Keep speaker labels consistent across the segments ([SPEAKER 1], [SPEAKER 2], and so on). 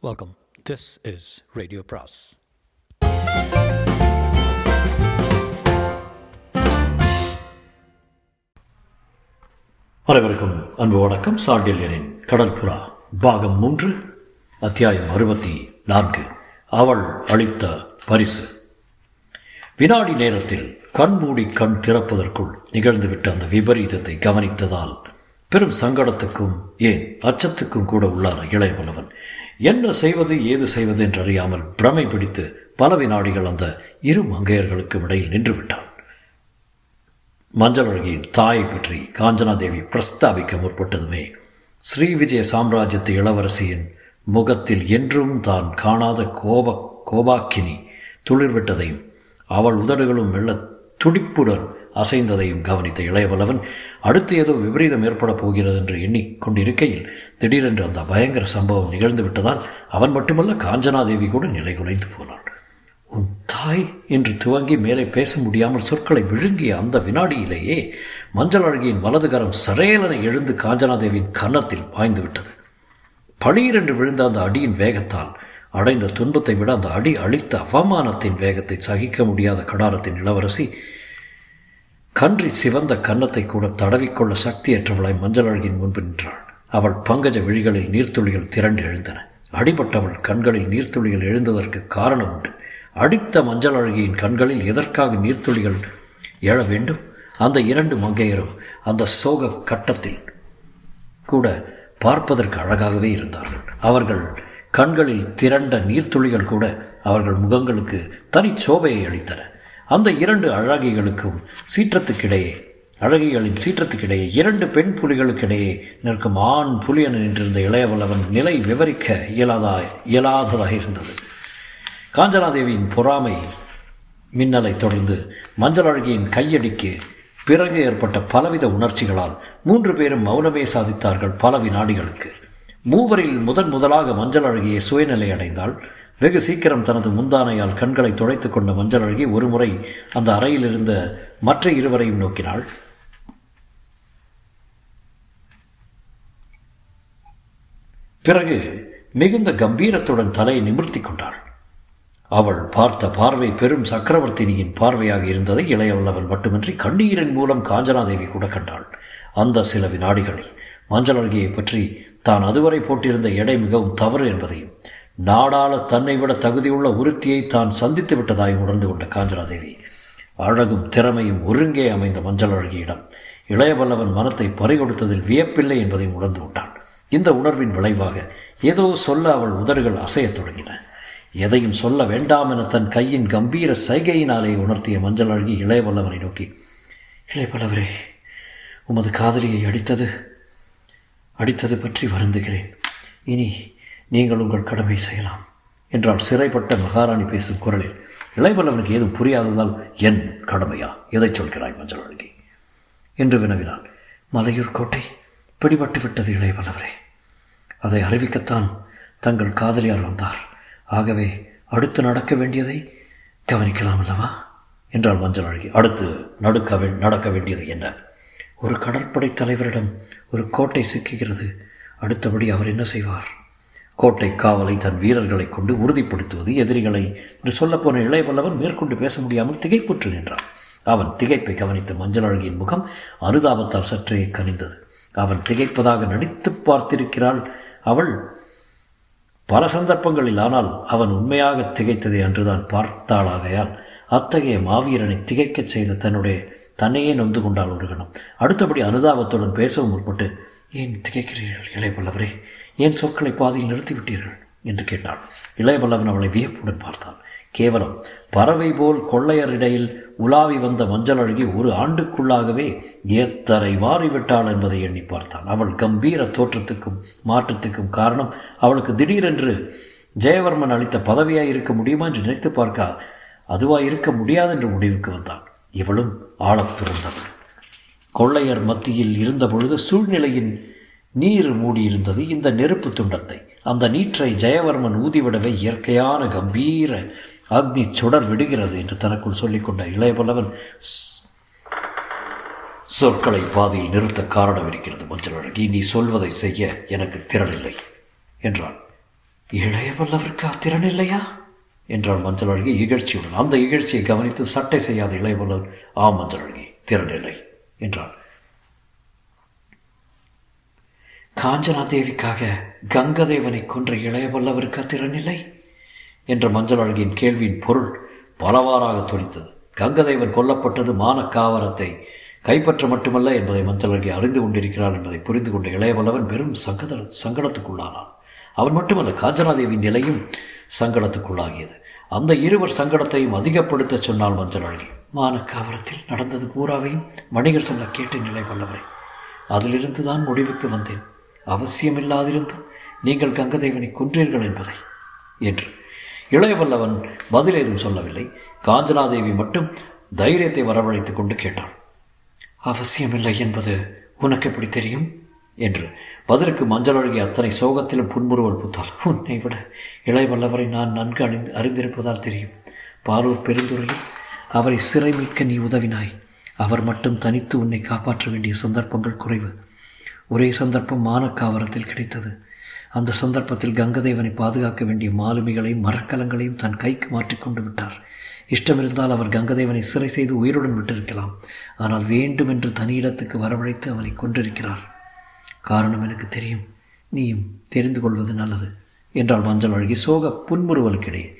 [SPEAKER 1] Welcome this is radio பிராஸ்
[SPEAKER 2] அனைவருக்கும் அன்பு வணக்கம். சாண்டில்யனின் கடற்புறா பாகம் மூன்று அத்தியாயம் அறுபத்தி நான்கு அவள் அளித்த பரிசு. வினாடி நேரத்தில் கண்மூடி கண் திறப்பதற்குள் நிகழ்ந்துவிட்ட அந்த விபரீதத்தை கவனித்ததால் பெரும் சங்கடத்துக்கும் ஏன் அச்சத்துக்கும் கூட உள்ளான இளையவல்லவன் என்ன செய்வது ஏது செய்வது என்று அறியாமல் பிரமை பிடித்து பல வினாடிகள் அந்த இரு மங்கையர்களுக்கும் இடையில் நின்று விட்டான் மஞ்சள் அழகியின் தாயை பற்றி காஞ்சனாதேவி பிரஸ்தாபிக்க முற்பட்டதுமே ஸ்ரீ விஜய சாம்ராஜ்யத்து இளவரசியின் முகத்தில் என்றும் தான் காணாத கோப கோபாக்கினி துளிர்விட்டதையும் அவள் உதடுகளும் மெல்ல துடிப்புடன் அசைந்ததையும் கவனித்த இளையவல்லவன் அடுத்து ஏதோ விபரீதம் ஏற்படப் போகிறது என்று எண்ணிக்கொண்டிருக்கையில் திடீரென்று அந்த பயங்கர சம்பவம் நிகழ்ந்து விட்டதால் அவன் மட்டுமல்ல காஞ்சனாதேவி கூட நிலை குலைந்து போனாள். உன் தாய் என்று துவங்கி மேலே பேச முடியாமல் சொற்களை விழுங்கிய அந்த வினாடியிலேயே மஞ்சள் அழகியின் வலதுகரம் சரேலனை எழுந்து காஞ்சனாதேவியின் கன்னத்தில் பாய்ந்து விட்டது. பளீர் விழுந்த அந்த அடியின் வேகத்தால் அடைந்த துன்பத்தை விட அந்த அடி அளித்த அவமானத்தின் வேகத்தை சகிக்க முடியாத கடாரத்தின் இளவரசி கன்றி சிவந்த கன்னத்தை கூட தடவிக்கொள்ள சக்தியற்றவளாய் மஞ்சள் அழகின் முன்பு நின்றாள். அவள் பங்கஜ விழிகளில் நீர்த்துளிகள் திரண்டு எழுந்தன. அடிபட்டவள் கண்களில் நீர்த்துளிகள் எழுந்ததற்கு காரணம் உண்டு. அடித்த மஞ்சள் அழகியின் கண்களில் எதற்காக நீர்த்துளிகள் எழ வேண்டும்? அந்த இரண்டு மங்கையரும் அந்த சோக கட்டத்தில் கூட பார்ப்பதற்கு அழகாகவே இருந்தார்கள். அவர்கள் கண்களில் திரண்ட நீர்த்துளிகள் கூட அவர்கள் முகங்களுக்கு தனி சோபையை அளித்தன. அந்த இரண்டு அழகிகளுக்கும் சீற்றத்துக்கிடையே அழகிகளின் சீற்றத்துக்கிடையே இரண்டு பெண் புலிகளுக்கிடையே நிற்கும் ஆண் புலி என நின்றிருந்த இளையவல்லவன் நிலை விவரிக்க இயலாதா இயலாததாக இருந்தது. காஞ்சனாதேவியின் பொறாமை மின்னலை தொடர்ந்து மஞ்சள் அழகியின் கையடிக்கு பிறகு ஏற்பட்ட பலவித உணர்ச்சிகளால் மூன்று பேரும் மௌனமே சாதித்தார்கள் பல வினாடிகளுக்கு மூவரில் முதன் முதலாக மஞ்சள் அழகியை சுயநிலை அடைந்தாள் வெகு சீக்கிரம் தனது முந்தானையால் கண்களை துடைத்து கொண்ட மஞ்சள் அழகி ஒருமுறை அந்த அறையில் இருந்த மற்ற இருவரையும் நோக்கினாள். பிறகு மிகுந்த கம்பீரத்துடன் தலையை நிமிர்த்தி கொண்டாள். அவள் பார்த்த பார்வை பெரும் சக்கரவர்த்தினியின் பார்வையாக இருந்ததை இளையவல்லவன் மட்டுமின்றி கண்ணீரின் மூலம் காஞ்சனாதேவி கூட கண்டாள். அந்த சில வினாடிகளில் மஞ்சள் அழகியை பற்றி தான் அதுவரை போட்டிருந்த எடை மிகவும் தவறு என்பதையும் நாடாள தன்னை விட தகுதியுள்ள உறுத்தியை தான் சந்தித்து விட்டதாய் உணர்ந்து கொண்ட காஞ்சனாதேவி. அழகும் திறமையும் ஒருங்கே அமைந்த மஞ்சள் அழகியிடம் இளையவல்லவன் மனத்தை பறிகொடுத்ததில் வியப்பில்லை என்பதையும் உணர்ந்து கொண்டான். இந்த உணர்வின் விளைவாக ஏதோ சொல்ல அவள் உதடுகள் அசையத் தொடங்கின. எதையும் சொல்ல வேண்டாம் என தன் கையின் கம்பீர சைகையினாலே உணர்த்திய மஞ்சள் அழகி இளையவல்லவனை நோக்கி இளையவல்லவரே உமது காதலியை அடித்தது அடித்தது பற்றி வருந்துகிறேன். இனி நீங்கள் உங்கள் கடமை செய்யலாம். என்றால் சிறைப்பட்ட மகாராணி பேசும் குரலில் இளையவல்லவனுக்கு ஏதும் புரியாததால் என் கடமையா? எதை சொல்கிறாய் மஞ்சள் அழகி? என்று வினவினான். மலையூர் கோட்டை பிடிபட்டு விட்டது இளையவல்லவரே அதை அறிவிக்கத்தான் தங்கள் காதலியார் வந்தார். ஆகவே அடுத்து நடக்க வேண்டியதை கவனிக்கலாம் அல்லவா? என்றாள் மஞ்சள் அழகி. அடுத்து நடுக்க நடக்க வேண்டியது என்ன? ஒரு கடற்படை தலைவரிடம் ஒரு கோட்டை சிக்குகிறது. அடுத்தபடி அவர் என்ன செய்வார்? கோட்டை காவலை தன் வீரர்களை கொண்டு உறுதிப்படுத்துவது எதிரிகளை என்று சொல்லப்போன இளையவல்லவன் மேற்கொண்டு பேச முடியாமல் திகைப்புற்று நின்றான். அவன் திகைப்பை கவனித்த மஞ்சள் அழகியின் முகம் அனுதாபத்தால் சற்றே கனிந்தது. அவன் திகைப்பதாக நடித்து பார்த்திருக்கிறாள் அவள். பல சந்தர்ப்பங்களில் ஆனால் அவன் உண்மையாக திகைத்ததை அன்றுதான் பார்த்தாளாகையால் அத்தகைய மாவீரனை திகைக்கச் செய்த தன்னுடைய தன்னையே நொந்து கொண்டாள் ஒரு கணம். அடுத்தபடி அனுதாபத்துடன் பேசவும் முற்பட்டு ஏன் திகைக்கிறீர்கள் இளையபல்லவரே ஏன் சொற்களை பாதியில் நிறுத்திவிட்டீர்கள்? என்று கேட்டாள். இளையபல்லவன் அவளை வியப்புடன் பார்த்தான். கேவலம் பறவை போல் கொள்ளையரிடையில் உலாவி வந்த மஞ்சள் அழகி ஒரு ஆண்டுக்குள்ளாகவே எத்தனை மாறிவிட்டாள் என்பதை எண்ணி பார்த்தான். அவள் கம்பீர தோற்றத்துக்கும் மாற்றத்துக்கும் காரணம் அவளுக்கு திடீரென்று ஜெயவர்மன் அளித்த பதவியாக இருக்க முடியுமா என்று நினைத்து பார்க்க அதுவாக இருக்க முடியாது என்று முடிவுக்கு வந்தான். இவளும் ஆழப் பிறந்தவள். கொள்ளையர் மத்தியில் இருந்தபொழுது சூழ்நிலையின் நீர் மூடியிருந்தது இந்த நெருப்பு துண்டத்தை. அந்த நீற்றை ஜெயவர்மன் ஊதிவிடவே இயற்கையான கம்பீர அக்னி சுடர் விடுகிறது என்று தனக்குள் சொல்லிக்கொண்ட இளையபல்லவன் சொற்களை பாதியில் நிறுத்த காரணம் இருக்கிறது மஞ்சள் அழகி நீ சொல்வதை செய்ய எனக்கு திறனில்லை என்றான். இளைய வல்லவருக்கு அத்திறன் இல்லையா என்றான் மஞ்சள் அழகி இகழ்ச்சியுடன். அந்த இகழ்ச்சியை கவனித்து சட்டை செய்யாத இளையவல்லவன் ஆ மஞ்சள் அழகி திறனில்லை என்றான் என்றாள் காஞ்சனா தேவிக்காக கங்கதேவனை கொன்ற இளைய வல்லவருக்கு இல்லை என்ற மஞ்சள் அழகியின் கேள்வியின் பொருள் பலவாறாக துடித்தது கங்கதேவன் கொல்லப்பட்டது மானக்காவரத்தை கைப்பற்ற மட்டுமல்ல என்பதை மஞ்சள் அழகி அறிந்து கொண்டிருக்கிறார் என்பதை புரிந்து கொண்ட இளையவல்லவன் பெரும் சங்கத சங்கடத்துக்குள்ளானான். அவன் மட்டுமல்ல காஞ்சனாதேவியின் நிலையும் சங்கடத்துக்குள்ளாகியது. அந்த இருவர் சங்கடத்தையும் அதிகப்படுத்த சொன்னால் மஞ்சள் அழகி. மானக்காவரத்தில் நடந்தது பூராவையும் வணிகர் சொல்ல கேட்ட நிலை வல்லவரை. அதிலிருந்து தான் முடிவுக்கு வந்தேன். அவசியமில்லாதிருந்தும் நீங்கள் கங்கதேவனை கொன்றீர்கள் என்பதை என்று இளையவல்லவன் பதில் ஏதும் சொல்லவில்லை. காஞ்சனாதேவி மட்டும் தைரியத்தை வரவழைத்துக் கொண்டு கேட்டாள். அவசியமில்லை என்பது உனக்கு எப்படி தெரியும்? என்று. பதிலுக்கு மஞ்சள் அழகிய அத்தனை சோகத்திலும் புன்முறுவல் புத்தாள். உன்னை விட இளையவல்லவரை நான் நன்கு அறிந்து அறிந்திருப்பதால் தெரியும். பாலூர் பெருந்துறையில் அவரை சிறை மீட்க நீ உதவினாய். அவர் மட்டும் தனித்து உன்னை காப்பாற்ற வேண்டிய சந்தர்ப்பங்கள் குறைவு. ஒரே சந்தர்ப்பம் மானக்காவரத்தில் கிடைத்தது. அந்த சந்தர்ப்பத்தில் கங்கதேவனை பாதுகாக்க வேண்டிய மாலுமிகளையும் மரக்கலங்களையும் தன் கைக்கு மாற்றிக்கொண்டு விட்டார். இஷ்டமிருந்தால் அவர் கங்கதேவனை சிறை செய்து உயிருடன் விட்டிருக்கலாம். ஆனால் வேண்டுமென்று தனியிடத்துக்கு வரவழைத்து அவனை கொன்றிருக்கிறார். காரணம் எனக்கு தெரியும். நீயும் தெரிந்து கொள்வது நல்லது. என்றாள் மஞ்சள் அழகி. சோக புன்முறுவலுக்கிடையே.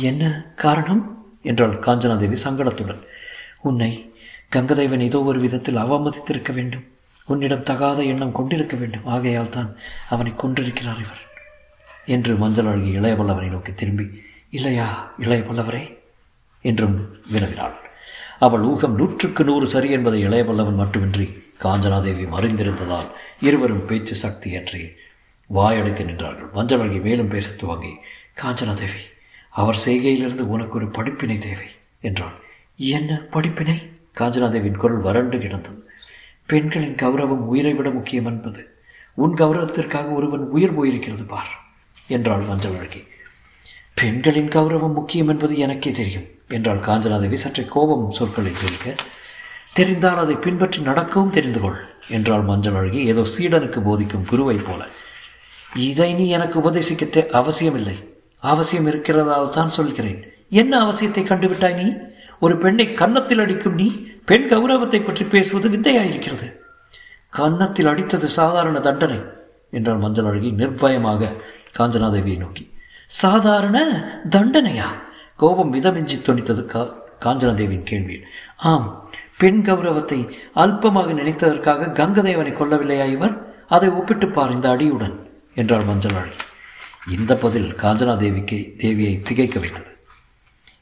[SPEAKER 2] என்ன காரணம்? என்றாள் காஞ்சனாதேவி சங்கடத்துடன். உன்னை கங்கதேவன் ஏதோ ஒரு விதத்தில் அவமதித்திருக்க வேண்டும். உன்னிடம் தகாத எண்ணம் கொண்டிருக்க வேண்டும். ஆகையால் தான் அவனை கொன்றிருக்கிறார் இவர். என்று மஞ்சள் அழகி இளையவல்லவனை நோக்கி திரும்பி இல்லையா இளையவல்லவரே? என்றும் வினவினாள். அவள் ஊகம் நூற்றுக்கு நூறு சரி என்பதை இளையவல்லவன் மட்டுமின்றி காஞ்சனாதேவி அறிந்திருந்ததால் இருவரும் பேச்சு சக்தியற்றி வாயடைத்து நின்றார்கள். மஞ்சள் அழகி மேலும் பேச துவங்கி காஞ்சனாதேவி அவர் செய்கையிலிருந்து உனக்கு ஒரு படிப்பினை தேவை என்றாள். என்ன படிப்பினை? காஞ்சனாதேவியின் குரல் வறண்டு கிடந்தது. பெண்களின் கௌரவம் உயிரை விட முக்கியம் என்பது உன் கௌரவத்திற்காக ஒருவன் உயிர் போயிருக்கிறது பார் என்றாள் மஞ்சள் அழகி. பெண்களின் கௌரவம் முக்கியம் என்பது எனக்கே தெரியும் என்றாள் காஞ்சனாதேவி. சற்றே கோபம் சொற்களை தெரிவிக்க தெரிந்தால் அதை பின்பற்றி நடக்கவும் தெரிந்து கொள் என்றாள் மஞ்சள் அழகி. ஏதோ சீடனுக்கு போதிக்கும் குருவை போல. இதை நீ எனக்கு உபதேசிக்க அவசியமில்லை. அவசியம் இருக்கிறதால் தான் சொல்கிறேன். என்ன அவசியத்தை கண்டுவிட்டாய் நீ? ஒரு பெண்ணை கன்னத்தில் அடிக்கும் நீ பெண் கௌரவத்தை பற்றி பேசுவது வித்தையாயிருக்கிறது. கன்னத்தில் அடித்தது சாதாரண தண்டனை என்றார் மஞ்சள் அழகி நிர்பயமாக காஞ்சனாதேவியை நோக்கி. சாதாரண தண்டனையா? கோபம் மிதமிஞ்சி துணித்தது கா காஞ்சனாதேவியின் கேள்வியில். ஆம் பெண் கௌரவத்தை அல்பமாக நினைத்ததற்காக கங்கதேவனை கொல்லவில்லையா இவர்? அதை ஒப்பிட்டு பார் இந்த அடியுடன் என்றாள் மஞ்சள் அழகி. இந்த பதில் காஞ்சனாதேவிக்கு தேவியை திகைக்க வைத்தது.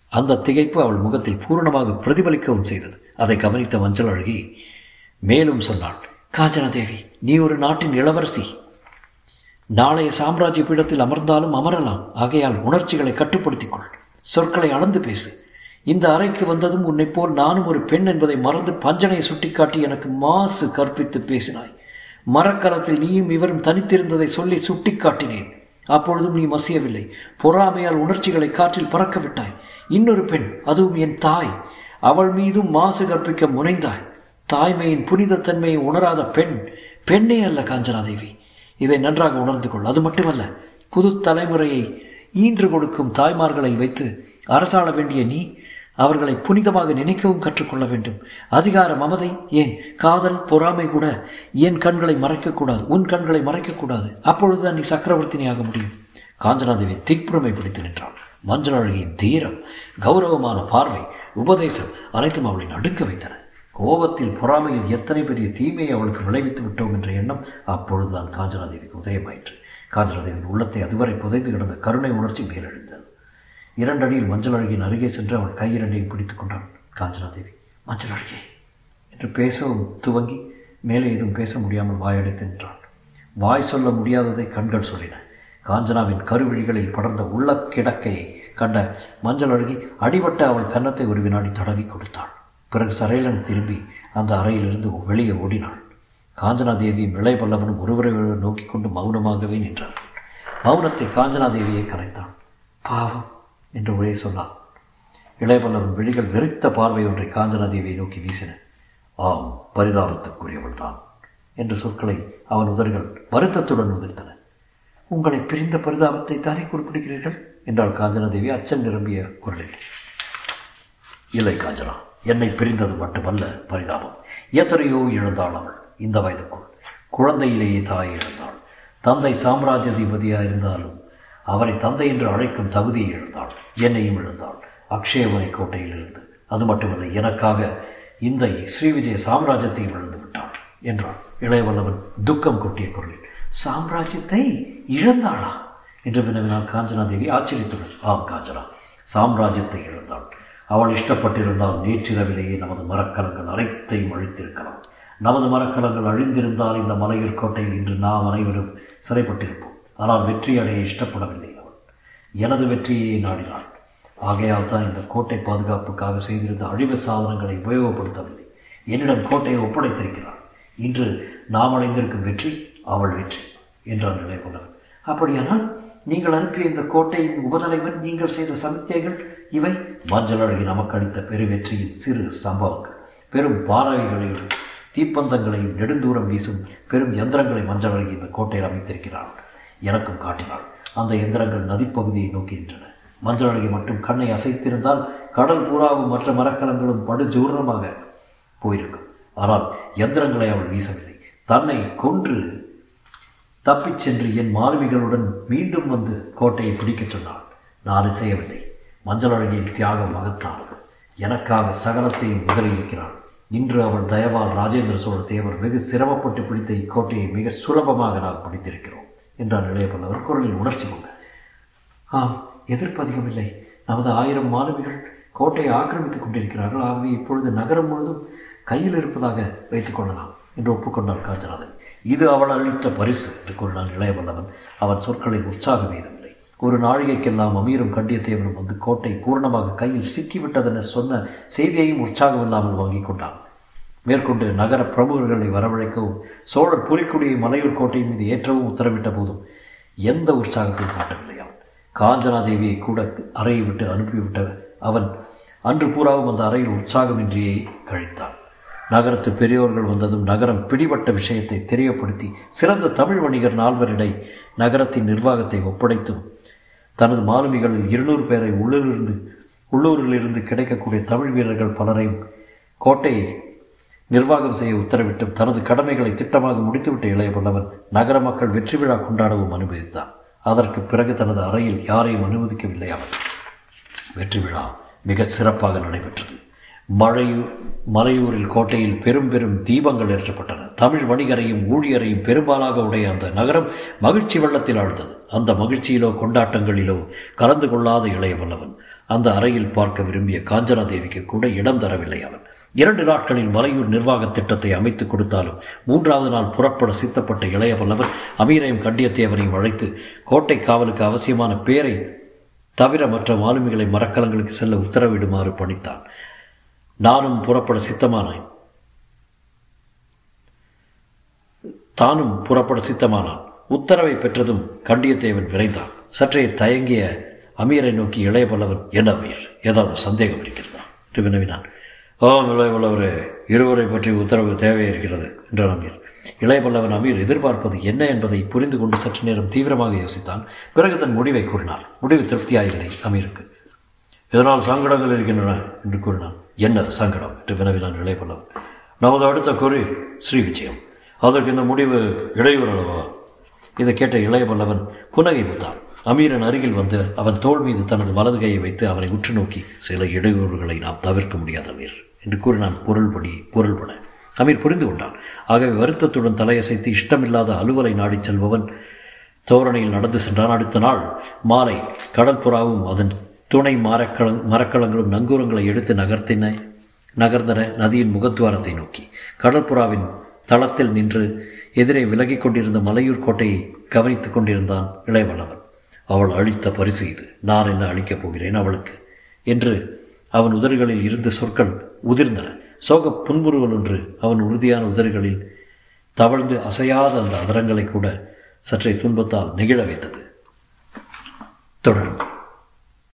[SPEAKER 2] அந்த திகைப்பு அவள் முகத்தில் பூரணமாக பிரதிபலிக்கவும் செய்தது. அதை கவனித்த மஞ்சள் அழகி மேலும் சொன்னாள் காஞ்சனாதேவி நீ ஒரு நாட்டின் இளவரசி. நாளைய சாம்ராஜ்ய பீடத்தில் அமர்ந்தாலும் அமரலாம். ஆகையால் உணர்ச்சிகளை கட்டுப்படுத்திக் கொள் சொற்களை அளந்து பேசு. இந்த அறைக்கு வந்ததும் உன்னை போல் நானும் ஒரு பெண் என்பதை மறந்து பஞ்சனையை சுட்டிக்காட்டி எனக்கு மாசு கற்பித்து பேசினாய். மரக்கலத்தில் நீயும் இவரும் தனித்திருந்ததை சொல்லி சுட்டிக்காட்டினேன். அப்பொழுதும் நீ மசியவில்லை. பொறாமையால் உணர்ச்சிகளை காற்றில் பறக்க விட்டாய் இன்னொரு பெண் அதுவும் என் தாய். அவள் மீதும் மாசு கற்பிக்க முனைந்தாய் தாய்மையின் புனிதத்தன்மையை உணராத பெண் பெண்ணே அல்ல காஞ்சனாதேவி. இதை நன்றாக உணர்ந்து கொள். அது மட்டுமல்ல புது தலைமுறையை ஈன்று கொடுக்கும் தாய்மார்களை வைத்து அரசாள வேண்டிய நீ அவர்களை புனிதமாக நினைக்கவும் கற்றுக்கொள்ள வேண்டும். அதிகார மமதை ஏன்? காதல் பொறாமை கூட என் கண்களை மறைக்கக்கூடாது உன் கண்களை மறைக்கக்கூடாது. அப்பொழுதுதான் நீ சக்கரவர்த்தினி ஆக முடியும். காஞ்சனாதேவி திக்புறமை பிடித்து நின்றாள். மஞ்சள் அழகியின் தீரம் கௌரவமான பார்வை உபதேசம் அனைத்தும் அவளை நடுக்க வைத்தன. கோபத்தில் பொறாமையில் எத்தனை பெரிய தீமையை அவளுக்கு விளைவித்து விட்டோம் என்ற எண்ணம் அப்பொழுதுதான் காஞ்சனாதேவிக்கு உதயமாயிற்று. காஞ்சனாதேவின் உள்ளத்தை அதுவரை புதைந்து கிடந்த கருணை உணர்ச்சி மேலெழுந்தது. இரண்டடியில் மஞ்சள் அழகியின் அருகே சென்று அவள் கையிரண்டையும் பிடித்துக் கொண்டான். காஞ்சனாதேவி மஞ்சள் அழகே என்று பேசவும் துவங்கி மேலே எதுவும் பேச முடியாமல் வாயடைத்து நின்றாள். வாய் சொல்ல முடியாததை கண்கள் சொல்லின. காஞ்சனாவின் கருவிழிகளில் படர்ந்த உள்ள கிடக்கையை கண்ட மஞ்சள் அழகி அடிபட்ட அவள் கன்னத்தை ஒரு வினாடி தடவி கொடுத்தாள். பிறகு சரையலன் திரும்பி அந்த அறையிலிருந்து வெளியே ஓடினாள். காஞ்சனாதேவியும் இளைய பல்லவனும் ஒருவரை ஒருவர் நோக்கி கொண்டு மௌனமாகவே நின்றார்கள். மௌனத்தை காஞ்சனாதேவியை கலைத்தான் பாவம் என்று ஒரே சொன்னான் இளையபல்லவன் விழிகள் வெறித்த பார்வை ஒன்றை காஞ்சனாதேவியை நோக்கி வீசின. ஆம் பரிதாபத்துக்குரியவள் தான் என்ற சொற்களை அவன் உதர்கள் வருத்தத்துடன் உதிர்த்தன. உங்களை பிரிந்த பரிதாபத்தை தானே குறிப்பிடுகிறீர்கள்? என்றாள் காஞ்சனாதேவி அச்சம் நிரம்பிய குரலில் இல்லை காஞ்சனா என்னை பிரிந்தது மட்டுமல்ல பரிதாபம். எத்தனையோ இழந்தாள் அவள் இந்த வயதுக்குள். குழந்தையிலேயே தாய் இழந்தாள். தந்தை சாம்ராஜ்யதிபதியாக இருந்தாலும் அவரை தந்தை என்று அழைக்கும் தகுதியை இழந்தாள். என்னையும் இழந்தாள். அக்ஷயவனை கோட்டையிலிருந்து அது மட்டுமல்ல எனக்காக இந்த ஸ்ரீவிஜய சாம்ராஜ்யத்தையும் இழந்து விட்டாள் என்றான் இளையவல்லவன் துக்கம் கொட்டிய குரலில். சாம்ராஜ்யத்தை இழந்தாளா? என்று வினவினாள் காஞ்சனாதேவி ஆச்சரியத்துடன் ஆம் காஞ்சனா சாம்ராஜ்யத்தை இழந்தாள். அவள் இஷ்டப்பட்டிருந்தால் நேற்றிரவிலேயே நமது மரக்கலங்கள் அனைத்தையும் அழித்திருக்கலாம். நமது மரக்கலங்கள் அழிந்திருந்தால் இந்த மலையூர் கோட்டையில் இன்று நாம் அனைவரும் சிறைப்பட்டிருப்போம். ஆனால் வெற்றி அடைய இஷ்டப்படவில்லை அவள். எனது வெற்றியை நாடினாள். ஆகையால் தான் இந்த கோட்டை பாதுகாப்புக்காக செய்திருந்த அழிவு சாதனங்களை உபயோகப்படுத்தவில்லை. என்னிடம் கோட்டையை ஒப்படைத்திருக்கிறாள். இன்று நாம் அடைந்திருக்கும் வெற்றி அவள் வெற்றி என்றான் நிலைபுலன் அப்படியானால் நீங்கள் அனுப்பிய இந்த கோட்டையின் உபதலைவன் நீங்கள் செய்த சமிக்கைகள் இவை. மஞ்சள் அழகி நமக்கு அளித்த பெரு வெற்றியின் சிறு சம்பவங்கள். பெரும் பாறைகளையும் தீப்பந்தங்களையும் நெடுந்தூரம் வீசும் பெரும் எந்திரங்களை மஞ்சள் அழகி இந்த கோட்டையில் அமைத்திருக்கிறாள் எனக்கும் காட்டினாள். அந்த எந்திரங்கள் நதிப்பகுதியை நோக்கின்றன. மஞ்சள் அழகி மட்டும் கண்ணை அசைத்திருந்தால் கடல் பூராவும் மற்ற மரக்கலங்களும் படுஜூர்ணமாக போயிருக்கும். ஆனால் எந்திரங்களை அவள் வீசவில்லை. தன்னை கொன்று தப்பிச் சென்று என் மாணவிகளுடன் மீண்டும் வந்து கோட்டையை பிடிக்கச் சொன்னாள். நான் இசையவில்லை. மஞ்சள் அழகியில் தியாகம் மகத்தானது. எனக்காக சகலத்தையும் முதலியிருக்கிறாள் இன்று அவள் தயவால் ராஜேந்திர சோழ தேவர் வெகு சிரமப்பட்டு பிடித்த இக்கோட்டையை மிக சுலபமாக நாம் பிடித்திருக்கிறோம் என்றார் இளையபல்லவர் குரலில் உணர்ச்சி கொண்டு. ஆம் எதிர்ப்பு அதிகமில்லை. நமது ஆயிரம் மாணவிகள் கோட்டையை ஆக்கிரமித்துக் கொண்டிருக்கிறார்கள். ஆகவே இப்பொழுது நகரம் முழுதும் கையில் இருப்பதாக வைத்துக் கொள்ளலாம் என்று ஒப்புக்கொண்டார் காஞ்சநாதன். இது அவள் அளித்த பரிசு என்று கூறினான் இளையவல்லவன். அவன் சொற்களில் உற்சாகம் ஏதுமில்லை ஒரு நாழிகைக்கெல்லாம் அமீரும் கண்டியத்தேவனும் வந்து கோட்டை பூர்ணமாக கையில் சிக்கிவிட்டதென சொன்ன செய்தியையும் உற்சாகமில்லாமல் வாங்கிக் கொண்டான். மேற்கொண்டு நகர பிரமுகர்களை வரவழைக்கவும் சோழர் புலிக்குடியை மலையூர் கோட்டை மீது ஏற்றவும் உத்தரவிட்ட போதும் எந்த உற்சாகத்தையும் காட்டவில்லை அவன். காஞ்சனாதேவியை கூட அறையை விட்டு அனுப்பிவிட்ட அவன் அன்று பூராவும் அந்த அறையில் உற்சாகமின்றியே கழித்தான் நகரத்து பெரியோர்கள் வந்ததும் நகரம் பிடிபட்ட விஷயத்தை தெரியப்படுத்தி சிறந்த தமிழ் வணிகர் நால்வரிடை நகரத்தின் நிர்வாகத்தை ஒப்படைத்தும். தனது மாலுமிகளில் இருநூறு பேரை உள்ளூரிலிருந்து உள்ளூரிலிருந்து கிடைக்கக்கூடிய தமிழ் வீரர்கள் பலரையும் கோட்டையை நிர்வாகம் செய்ய உத்தரவிட்டும் தனது கடமைகளை திட்டமாக முடித்துவிட்ட இளைய பல்லவன் நகர மக்கள் வெற்றி விழா கொண்டாடவும் அனுமதித்தான் அதற்கு பிறகு தனது அறையில் யாரையும் அனுமதிக்கவில்லை அவன். வெற்றி விழா மிக சிறப்பாக நடைபெற்றது. மழையூர் மலையூரில் கோட்டையில் பெரும் பெரும் தீபங்கள் ஏற்றப்பட்டன. தமிழ் வணிகரையும் ஊழியரையும் பெரும்பாலாக உடைய அந்த நகரம் மகிழ்ச்சி வெள்ளத்தில் ஆழ்ந்தது. அந்த மகிழ்ச்சியிலோ கொண்டாட்டங்களிலோ கலந்து கொள்ளாத இளைய வல்லவன். அந்த அறையில் பார்க்க விரும்பிய காஞ்சனா தேவிக்கு கூட இடம் தரவில்லை அவன். இரண்டு நாட்களில் மலையூர் நிர்வாக திட்டத்தை அமைத்துக் கொடுத்தாலும் மூன்றாவது நாள் புறப்பட சித்தப்பட்ட இளைய வல்லவன் அமீரையும் கண்டியத்தேவனையும் அழைத்து கோட்டை காவலுக்கு அவசியமான பேரை தவிர மற்ற மாலுமிகளை மரக்கலங்களுக்கு செல்ல உத்தரவிடுமாறு பணித்தான். நானும் புறப்பட சித்தமானேன் தானும் புறப்பட சித்தமானான். உத்தரவை பெற்றதும் கண்டியத்தேவன் விரைந்தான். சற்றே தயங்கிய அமீரை நோக்கி இளைய பல்லவன் என்ன அமீர்? ஏதாவது சந்தேகம் இருக்கிறதா? என்று வினவினான். ஆம் இளைய பல்லவரே இருவரை பற்றி உத்தரவு தேவை இருக்கிறது என்றான் அமீர். இளைய பல்லவன் அமீர் எதிர்பார்ப்பது என்ன என்பதை புரிந்து கொண்டு சற்று நேரம் தீவிரமாக யோசித்தான். பிறகு தன் முடிவை கூறினார். முடிவு திருப்தியாயில்லை அமீருக்கு. இதனால் சங்கடங்கள் இருக்கின்றன? என்று கூறினான். என்ன சங்கடம் என்று வினவினான் இளையபல்லவன் நமது அடுத்த குறி ஸ்ரீ விஜயம். அதற்கு இந்த முடிவு இடையூறு அல்லவா? இதை கேட்ட இளையபல்லவன் புனகை அமீரன் அருகில் வந்து அவன் தோல் மீது தனது வலது கையை வைத்து அவனை உற்று நோக்கி சில இடையூறுகளை நாம் தவிர்க்க முடியாது அமீர் என்று கூறினான் பொருள்படி பொருள்பட. அமீர் புரிந்து கொண்டான். ஆகவே வருத்தத்துடன் தலையசைத்து இஷ்டமில்லாத அலுவலை நாடிச் செல்பவன் தோரணையில் நடந்து சென்றான். அடுத்த நாள் மாலை கடற்புறாவும் அதன் துணை மரக்கள மரக்கலங்களும் நங்கூரங்களை எடுத்து நகர்த்தின நகர்ந்தன நதியின் முகத்துவாரத்தை நோக்கி. கடற்புறாவின் தளத்தில் நின்று எதிரே விலகிக் கொண்டிருந்த மலையூர் கோட்டையை கவனித்துக் கொண்டிருந்தான் இளையவல்லவன். அவள் அளித்த பரிசு இது. நான் என்ன அளிக்கப் போகிறேன் அவளுக்கு? என்று அவன் உதடுகளில் இருந்த சொற்கள் உதிர்ந்தன. சோக புன்முறுவல் ஒன்று அவன் உறுதியான உதடுகளில் தவழ்ந்து அசையாத அந்த அதரங்களை கூட சற்றே துன்பத்தால் நெகிழ வைத்தது. தொடரும்.